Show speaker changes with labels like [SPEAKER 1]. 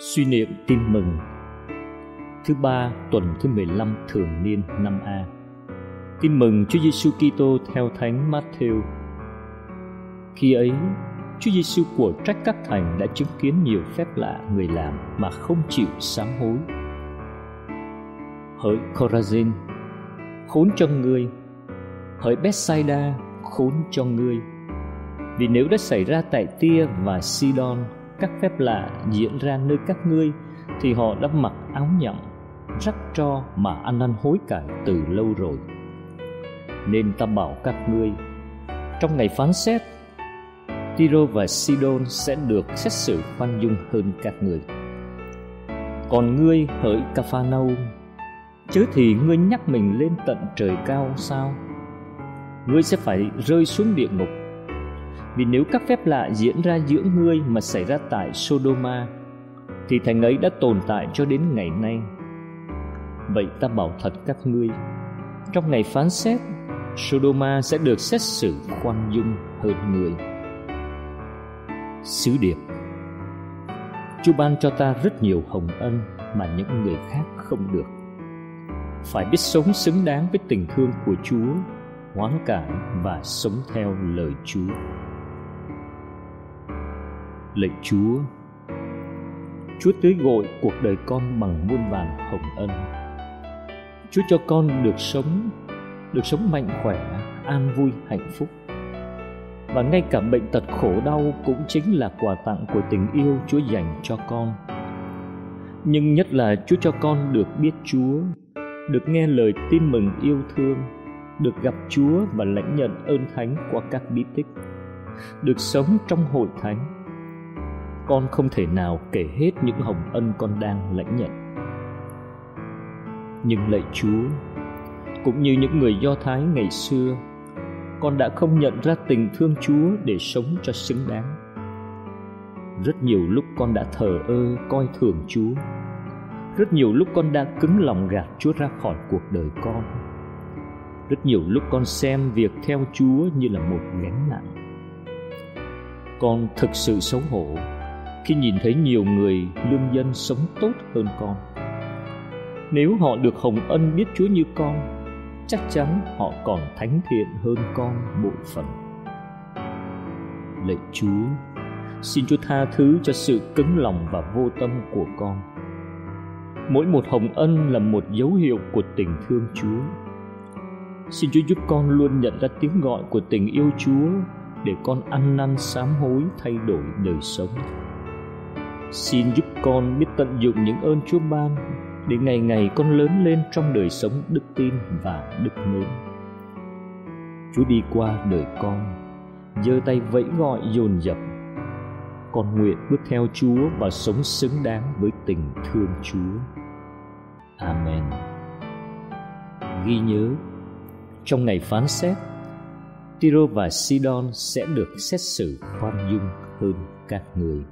[SPEAKER 1] Suy niệm tin mừng Thứ ba tuần thứ 15 thường niên năm A Tin mừng Chúa Giêsu Kitô theo Thánh Matthew. Khi ấy, Chúa Giêsu của trách các thành đã chứng kiến nhiều phép lạ người làm mà không chịu sám hối. Hỡi Corazin, khốn cho ngươi, hỡi Bethsaida, khốn cho ngươi. Vì nếu đã xảy ra tại Tia và Sidon các phép lạ diễn ra nơi các ngươi, thì họ đã mặc áo nhậm rắc tro mà ăn anh hối cải từ lâu rồi. Nên ta bảo các ngươi, trong ngày phán xét, Tiro và Sidon sẽ được xét xử khoan dung hơn các ngươi còn ngươi hỡi Capharnaum chớ thì ngươi nhắc mình lên tận trời cao sao? Ngươi sẽ phải rơi xuống địa ngục vì nếu các phép lạ diễn ra giữa ngươi mà xảy ra tại Sodoma, thì thành ấy đã tồn tại cho đến ngày nay. Vậy ta bảo thật các ngươi, trong ngày phán xét, Sodoma sẽ được xét xử khoan dung hơn người Sứ điệp. Chúa ban cho ta rất nhiều hồng ân mà những người khác không được. Phải biết sống xứng đáng với tình thương của Chúa, Hoán cải và sống theo lời Chúa. Lạy Chúa Chúa tưới gội cuộc đời con bằng muôn vàn hồng ân Chúa cho con được sống được sống mạnh khỏe an vui hạnh phúc và ngay cả bệnh tật khổ đau cũng chính là quà tặng của tình yêu Chúa dành cho con. Nhưng nhất là Chúa cho con được biết Chúa, được nghe lời tin mừng yêu thương, được gặp Chúa và lãnh nhận ơn thánh qua các bí tích, được sống trong hội thánh. Con không thể nào kể hết những hồng ân con đang lãnh nhận. Nhưng lạy Chúa, cũng như những người do thái ngày xưa con đã không nhận ra tình thương chúa để sống cho xứng đáng. Rất nhiều lúc con đã thờ ơ coi thường chúa. Rất nhiều lúc con đã cứng lòng gạt chúa ra khỏi cuộc đời con. Rất nhiều lúc con xem việc theo chúa như là một gánh nặng. Con thực sự xấu hổ khi nhìn thấy nhiều người, lương dân sống tốt hơn con. Nếu họ được hồng ân biết chúa như con, chắc chắn họ còn thánh thiện hơn con bội phần lạy chúa, xin chúa tha thứ cho sự cứng lòng và vô tâm của con. Mỗi một hồng ân là một dấu hiệu của tình thương chúa. Xin chúa giúp con luôn nhận ra tiếng gọi của tình yêu chúa để con ăn năn sám hối thay đổi đời sống xin giúp con biết tận dụng những ơn chúa ban để ngày ngày con lớn lên trong đời sống đức tin và đức mến. Chúa đi qua đời con, giơ tay vẫy gọi dồn dập. Con nguyện bước theo chúa và sống xứng đáng với tình thương chúa. Amen. Ghi nhớ, trong ngày phán xét, Tiro và Sidon sẽ được xét xử khoan dung hơn các người.